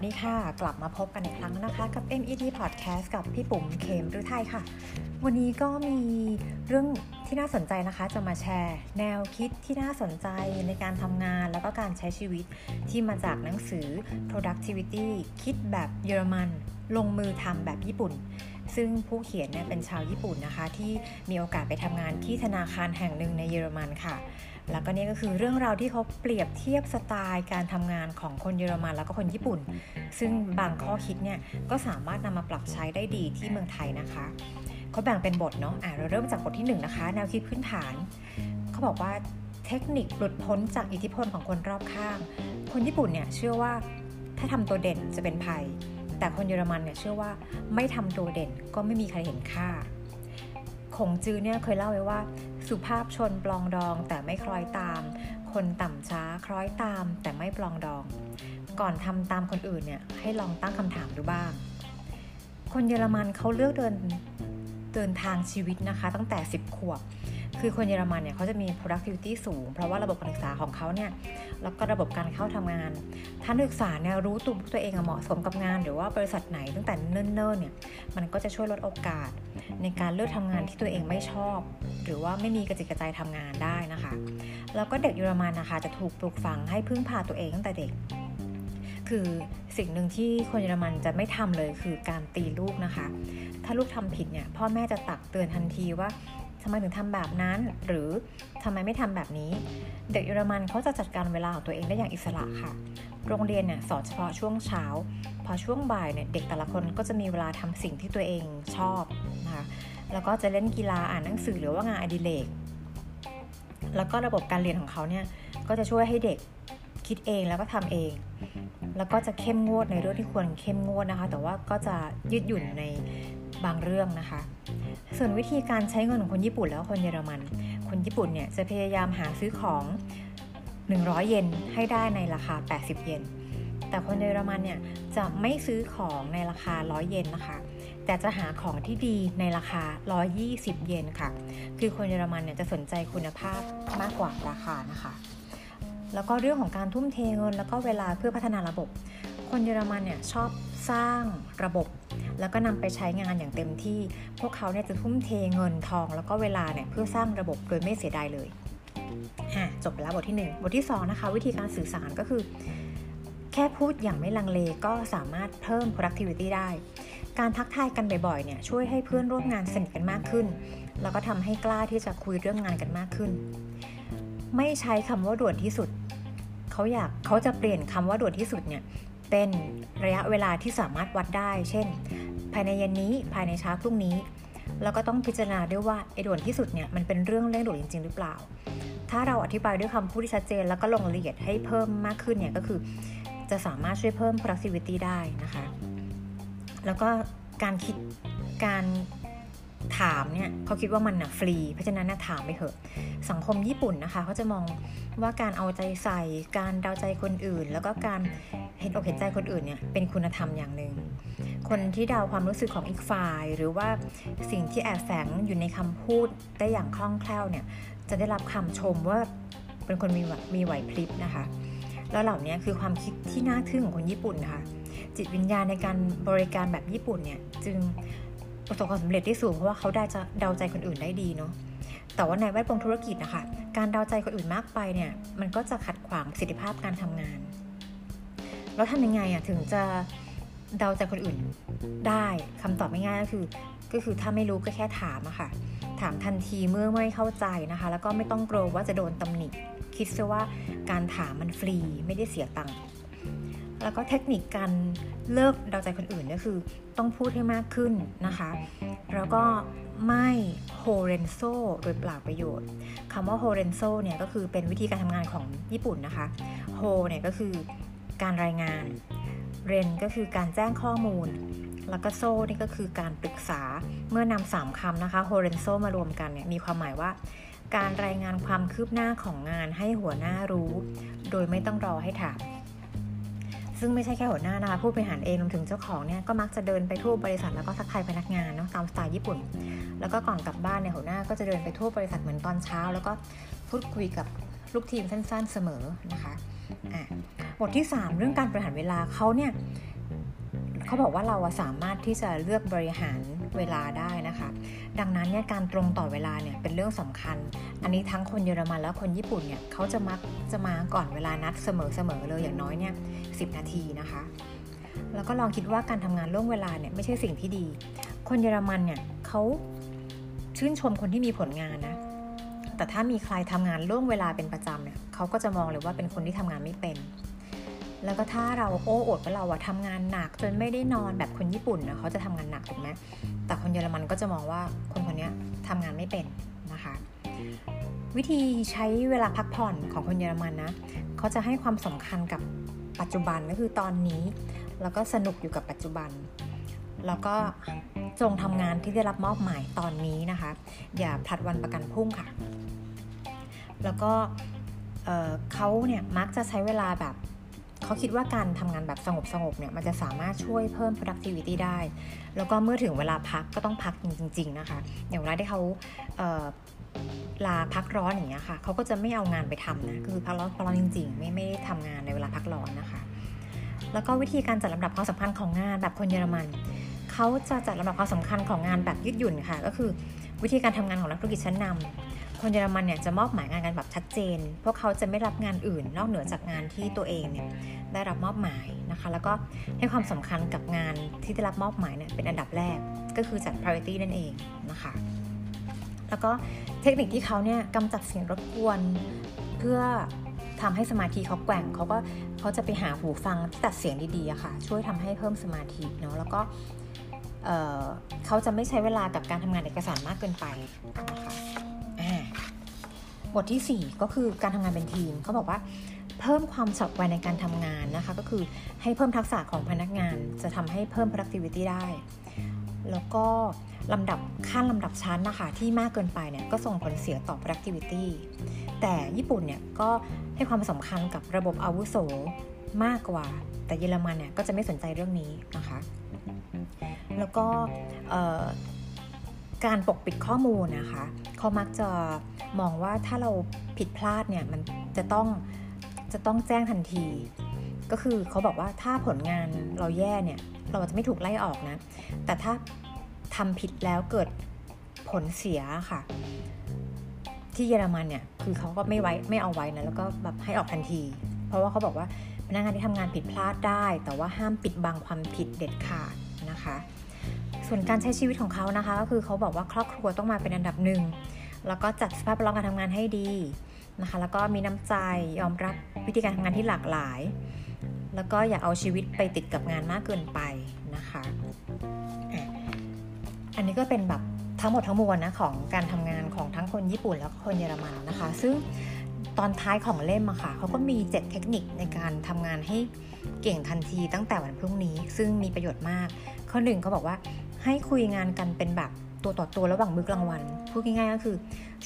วัสดีค่ะ กลับมาพบกันอีกครั้งนะคะ กับ MET Podcast กับพี่ปุ๋มเคมรือไทยค่ะ วันนี้ก็มีเรื่องที่น่าสนใจนะคะ จะมาแชร์ แนวคิดที่น่าสนใจในการทำงานแล้วก็การใช้ชีวิตที่มาจากหนังสือ productivity คิดแบบเยอรมัน ลงมือทำแบบญี่ปุ่น ซึ่งผู้เขียนเนี่ยเป็นชาวญี่ปุ่นนะคะ ที่มีโอกาสไปทำงานที่ธนาคารแห่งหนึ่งในเยอรมันค่ะ แล้วก็นี่ก็คือเรื่องราวที่เขาเปรียบเทียบสไตล์การทำงานของคนเยอรมันแล้วก็คนญี่ปุ่น ซึ่งบางข้อคิดเนี่ยก็สามารถนำมาปรับใช้ได้ดีที่เมืองไทยนะคะเขาแบ่งเป็นบทเนาะอ่าเราเริ่มจากบทที่1นนะคะ แนวคิดพื้นฐานเขาบอกว่าเทคนิคหลุดพ้นจากอิทธิพลของคนรอบข้าง คนญี่ปุ่นเนี่ยเชื่อว่าถ้าทำตัวเด่นจะเป็นภัย แต่คนเยอรมันเนี่ยเชื่อว่าไม่ทำตัวเด่นก็ไม่มีใครเห็นค่าคงจื้อเนี่ยเคยเล่าไว้ว่า สุภาพชนปลองดองแต่ไม่คล้อยตาม คนต่ำช้าคล้อยตามแต่ไม่ปลองดอง ก่อนทำตามคนอื่นเนี่ยให้ลองตั้งคำถามดูบ้าง คนเยอรมันเขาเลือกเดินเดินทางชีวิตนะคะ ตั้งแต่ 10 ขวบ คือคนเยอรมันเนี่ยเขาจะมี productivity สูง เพราะว่าระบบการศึกษาของเขาเนี่ย แล้วก็ระบบการเข้าทำงานถ้านศึกษาเนี่ยรู้ตัวตัวเองเหมาะสมกับงาน หรือว่าบริษัทไหนตั้งแต่เนิ่นๆเนี่ย มันก็จะช่วยลดโอกาส ในการเลือกทำงานที่ตัวเองไม่ชอบ หรือว่าไม่มีกระจิกกระใจทำงานได้นะคะ แล้วก็เด็กเยอรมันนะคะ จะถูกปลูกฝังให้พึ่งพาตัวเองตั้งแต่เด็ก คือสิ่งหนึ่งที่คนเยอรมันจะไม่ทำเลยคือการตีลูกนะคะ ถ้าลูกทำผิดเนี่ยพ่อแม่จะตักเตือนทันทีว่าทำไมถึงทำแบบนั้น หรือทำไมไม่ทำแบบนี้ เด็กเยอรมันเขาจะจัดการเวลาของตัวเองได้อย่างอิสระค่ะ โรงเรียนเนี่ยสอนเฉพาะช่วงเช้า พอช่วงบ่ายเนี่ยเด็กแต่ละคนก็จะมีเวลาทำสิ่งที่ตัวเองชอบนะคะแล้วก็จะเล่นกีฬาอ่านหนังสือหรือว่างานอดิเรกแล้วก็ระบบการเรียนของเขาเนี่ยก็จะช่วยให้เด็กคิดเองแล้วก็ทำเอง แล้วก็จะเข้มงวดในเรื่องที่ควรเข้มงวดนะคะ แต่ว่าก็จะยืดหยุ่นในบางเรื่องนะคะ ส่วนวิธีการใช้เงินของคนญี่ปุ่นแล้วคนเยอรมัน คนญี่ปุ่นเนี่ยจะพยายามหาซื้อของ 100 เยนให้ได้ในราคา 80 เยน แต่คนเยอรมันเนี่ยจะไม่ซื้อของในราคา 100 เยนนะคะ แต่จะหาของที่ดีในราคา 120 เยนค่ะ คือคนเยอรมันเนี่ยจะสนใจคุณภาพมากกว่าราคานะคะ แล้วก็เรื่องของการทุ่มเทเงินแล้วก็เวลาเพื่อพัฒนาระบบ คนเยอรมันเนี่ยชอบสร้างระบบแล้วก็นำไปใช้งานอย่างเต็มที่ พวกเขาเนี่ยจะทุ่มเทเงินทอง แล้วก็เวลาเนี่ยเพื่อสร้างระบบโดยไม่เสียดายเลย จบไปแล้วบทที่ 1 บทที่ 2 นะคะ วิธีการสื่อสารก็คือ แค่พูดอย่างไม่ลังเลก็สามารถเพิ่ม productivity ได้ การทักทายกันบ่อยๆเนี่ยช่วยให้เพื่อนร่วมงานสนิทกันมากขึ้น แล้วก็ทำให้กล้าที่จะคุยเรื่องงานกันมากขึ้น ไม่ใช้คำว่าด่วนที่สุดเขาอยากเขาจะเปลี่ยนคำว่าด่วนที่สุดเนี่ยเป็นระยะเวลาที่สามารถวัดได้ เช่น ภายในเย็นนี้ภายในเช้าพรุ่งนี้ แล้วก็ต้องพิจารณาด้วยว่าไอ้ด่วนที่สุดเนี่ยมันเป็นเรื่องเร่งด่วนจริง ๆ หรือเปล่า ถ้าเราอธิบายด้วยคำพูดที่ชัดเจน แล้วก็ลงรายละเอียดให้เพิ่มมากขึ้นเนี่ยก็คือจะสามารถช่วยเพิ่ม productivity ได้นะคะ แล้วก็การคิดการถามเนี่ยเขาคิดว่ามันนะฟรี เพราะฉะนั้นนะถามไปเถอะ สังคมญี่ปุ่นนะคะเขาจะมองว่าการเอาใจใส่ การเดาใจคนอื่น แล้วก็การ เห็นอกเห็นใจคนอื่นเนี่ยเป็นคุณธรรมอย่างหนึ่งคนที่เดาความรู้สึกของอีกฝ่าย หรือว่าสิ่งที่แอบแฝงอยู่ในคำพูดได้อย่างคล่องแคล่วเนี่ยจะได้รับคำชมว่าเป็นคนมีมีไหวพริบนะคะ แล้วเหล่านี้คือความคิดที่น่าทึ่งของคนญี่ปุ่นนะคะจิตวิญญาณในการบริการแบบญี่ปุ่นเนี่ยจึงประสบความสำเร็จได้สูงเพราะว่าเขาได้จะเดาใจคนอื่นได้ดีเนาะแต่ว่าในแวดวงธุรกิจนะคะการเดาใจคนอื่นมากไปเนี่ยมันก็จะขัดขวางประสิทธิภาพการทำงาน แล้วทำยังไงอะถึงจะเดาใจคนอื่นได้คำตอบไม่ง่ายก็คือ ก็คือถ้าไม่รู้ก็แค่ถามอะค่ะ ถามทันทีเมื่อไม่เข้าใจนะคะ แล้วก็ไม่ต้องกลัวว่าจะโดนตำหนิ คิดซะว่าการถามมันฟรีไม่ได้เสียตังค์แล้วก็เทคนิคการเลิกเดาใจคนอื่นก็คือ ต้องพูดให้มากขึ้นนะคะ แล้วก็ไม่報連相 โดยเปล่าประโยชน์คำว่า 報連相 เนี่ยก็คือเป็นวิธีการทำงานของญี่ปุ่นนะคะโฮเนี่ยก็คือ การรายงาน เรนก็คือการแจ้งข้อมูล แล้วก็โซ่นี่ก็คือการปรึกษา เมื่อนำสามคำนะคะโฮเรนโซมารวมกันเนี่ยมีความหมายว่า การรายงานความคืบหน้าของงานให้หัวหน้ารู้ โดยไม่ต้องรอให้ถามซึ่งไม่ใช่แค่หัวหน้านะคะผู้บริหารเองรวมถึงเจ้าของเนี่ยก็มักจะเดินไปทั่วบริษัทแล้วก็ทักทายพนักงานเนาะตามสไตล์ญี่ปุ่น แล้วก็ก่อนกลับบ้านเนี่ยหัวหน้าก็จะเดินไปทั่วบริษัทเหมือนตอนเช้า แล้วก็พูดคุยกับลูกทีมสั้นๆเสมอนะคะอะ บทที่ 3 เรื่องการบริหารเวลาเขาเนี่ยเขาบอกว่าเราสามารถที่จะเลือกบริหารเวลาได้นะคะ ดังนั้นเนี่ยการตรงต่อเวลาเนี่ยเป็นเรื่องสำคัญ อันนี้ทั้งคนเยอรมันแล้วคนญี่ปุ่นเนี่ยเขาจะมักจะมาก่อนเวลานัดเสมอๆเลยอย่างน้อยเนี่ยสินาทีนะคะ แล้วก็ลองคิดว่าการทำงานล่วงเวลาเนี่ยไม่ใช่สิ่งที่ดี คนเยอรมันเนี่ยเขาชื่นชมคนที่มีผลงานนะแต่ถ้ามีใครทำงานล่วงเวลาเป็นประจำเนี่ยเขาก็จะมองเลยว่าเป็นคนที่ทำงานไม่เป็น แล้วก็ถ้าเราโอ้อดว่าเราอะทำงานหนักจนไม่ได้นอนแบบคนญี่ปุ่นนะเขาจะทำงานหนักถูกไหมแต่คนเยอรมันก็จะมองว่าคนคนนี้ทำงานไม่เป็นนะคะ วิธีใช้เวลาพักผ่อนของคนเยอรมันนะเขาจะให้ความสำคัญกับปัจจุบันก็คือตอนนี้ แล้วก็สนุกอยู่กับปัจจุบัน แล้วก็จงทำงานที่ได้รับมอบหมายตอนนี้นะคะ อย่าผลัดวันประกันพรุ่งค่ะ แล้วก็เขาเนี่ยมักจะใช้เวลาแบบ เขาคิดว่าการทำงานแบบสงบสงบเนี่ยมันจะสามารถช่วยเพิ่ม productivity ได้ แล้วก็เมื่อถึงเวลาพักก็ต้องพักจริง ๆ นะคะ อย่างเวลาที่เขาลาพักร้อนอย่างเงี้ยค่ะเขาก็จะไม่เอางานไปทำนะคือพักร้อนพักร้อนจริง ๆ ไม่ไม่ทำงานในเวลาพักร้อนนะคะ แล้วก็วิธีการจัดลำดับความสำคัญของงานแบบคนเยอรมันเขาจะจัดลำดับความสำคัญของงานแบบยืดหยุ่นค่ะ ก็คือวิธีการทำงานของนักธุรกิจชั้นนำ คนเยอรมันเนี่ยจะมอบหมายงานกันแบบชัดเจน พวกเขาจะไม่รับงานอื่น นอกเหนือจากงานที่ตัวเองเนี่ยได้รับมอบหมายนะคะ แล้วก็ให้ความสำคัญกับงานที่ได้รับมอบหมายเนี่ยเป็นอันดับแรกก็คือจัด priority นั่นเองนะคะ แล้วก็เทคนิคที่เขาเนี่ยกำจัดเสียงรบกวนเพื่อทำให้สมาธิเขาแกว่งเขาก็เขาจะไปหาหูฟังที่ตัดเสียงดีๆอะค่ะ ช่วยทำให้เพิ่มสมาธิเนาะแล้วก็เขาจะไม่ใช้เวลากับการทำงานเอกสารมากเกินไปนะคะ บทที่ 4 ก็คือการทำงานเป็นทีมเขาบอกว่าเพิ่มความฉับไวในการทำงานนะคะ ก็คือให้เพิ่มทักษะของพนักงาน จะทำให้เพิ่ม productivity ได้ แล้วก็ลำดับขั้นลำดับชั้นนะคะที่มากเกินไปเนี่ยก็ส่งผลเสียต่อ productivity แต่ญี่ปุ่นเนี่ยก็ให้ความสำคัญกับระบบอาวุโสมากกว่า แต่เยอรมันเนี่ยก็จะไม่สนใจเรื่องนี้นะคะ แล้วก็ การปกปิดข้อมูลนะคะเขามักจะมองว่าถ้าเราผิดพลาดเนี่ยมันจะต้องจะต้องแจ้งทันที ก็คือเขาบอกว่าถ้าผลงานเราแย่เนี่ยเราจะไม่ถูกไล่ออกนะ แต่ถ้าทำผิดแล้วเกิดผลเสียค่ะ ที่เยอรมันเนี่ยคือเขาก็ไม่ไว้ไม่เอาไว้นะแล้วก็แบบให้ออกทันที เพราะว่าเขาบอกว่าพนักงานที่ทำงานผิดพลาดได้ แต่ว่าห้ามปิดบังความผิดเด็ดขาดนะคะ ส่วนการใช้ชีวิตของเขานะคะ ก็คือเขาบอกว่าครอบครัวต้องมาเป็นอันดับหนึ่งแล้วก็จัดสภาพแวดล้อมการทำงานให้ดีนะคะ แล้วก็มีน้ำใจยอมรับวิธีการทำงานที่หลากหลาย แล้วก็อย่าเอาชีวิตไปติดกับงานมากเกินไปนะคะ อันนี้ก็เป็นแบบทั้งหมดทั้งมวลนะของการทำงานของทั้งคนญี่ปุ่นแล้วก็คนเยอรมันนะคะ ซึ่งตอนท้ายของเล่มอะค่ะเขาก็มี 7 เทคนิคในการทำงานให้เก่งทันทีตั้งแต่วันพรุ่งนี้ ซึ่งมีประโยชน์มาก ข้อหนึ่งเขาบอกว่า ให้คุยงานกันเป็นแบบตัวต่อตัวระหว่างมื้อกลางวันพูดง่ายๆก็คือ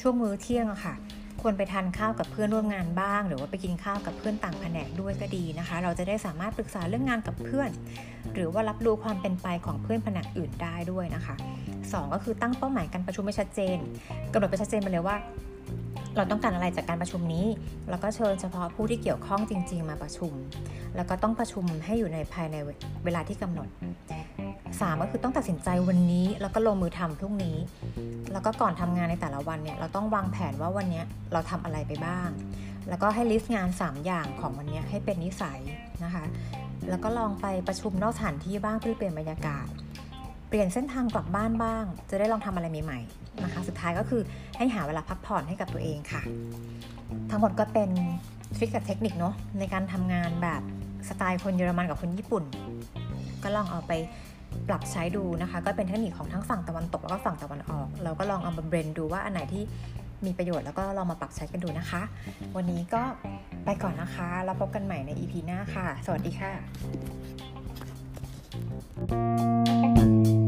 ช่วงมื้อเที่ยงอะค่ะ ควรไปทานข้าวกับเพื่อนร่วมงานบ้าง หรือว่าไปกินข้าวกับเพื่อนต่างแผนกด้วยก็ดีนะคะ เราจะได้สามารถปรึกษาเรื่องงานกับเพื่อน หรือว่ารับรู้ความเป็นไปของเพื่อนแผนกอื่นได้ด้วยนะคะ 2 ก็คือตั้งเป้าหมายการประชุมให้ชัดเจนกำหนดไปชัดเจนไปเลยว่าเราต้องการอะไรจากการประชุมนี้ แล้วก็เชิญเฉพาะผู้ที่เกี่ยวข้องจริง ๆ มาประชุม แล้วก็ต้องประชุมให้อยู่ในภายในเวลาที่กำหนด 3 ก็คือต้องตัดสินใจวันนี้ แล้วก็ลงมือทำพรุ่งนี้ แล้วก็ก่อนทำงานในแต่ละวันเนี่ยเราต้องวางแผนว่าวันนี้เราทำอะไรไปบ้าง แล้วก็ให้ลิสต์งาน 3 อย่างของวันนี้ให้เป็นนิสัยนะคะ แล้วก็ลองไปประชุมนอกสถานที่บ้างเพื่อเปลี่ยนบรรยากาศ เปลี่ยนเส้นทางกลับบ้านบ้าง จะได้ลองทำอะไรใหม่ๆนะคะ สุดท้ายก็คือให้หาเวลาพักผ่อนให้กับตัวเองค่ะ ทั้งหมดก็เป็นทริคกับเทคนิคเนาะในการทำงานแบบสไตล์คนเยอรมันกับคนญี่ปุ่น ก็ลองเอาไป ปรับใช้ดูนะคะ ก็เป็นเทคนิคของทั้งฝั่งตะวันตกแล้วก็ฝั่งตะวันออก เราก็ลองเอามาเบรนดูว่าอันไหนที่มีประโยชน์แล้วก็ลองมาปรับใช้กันดูนะคะ วันนี้ก็ไปก่อนนะคะ แล้วพบกันใหม่ใน EP หน้าค่ะ สวัสดีค่ะ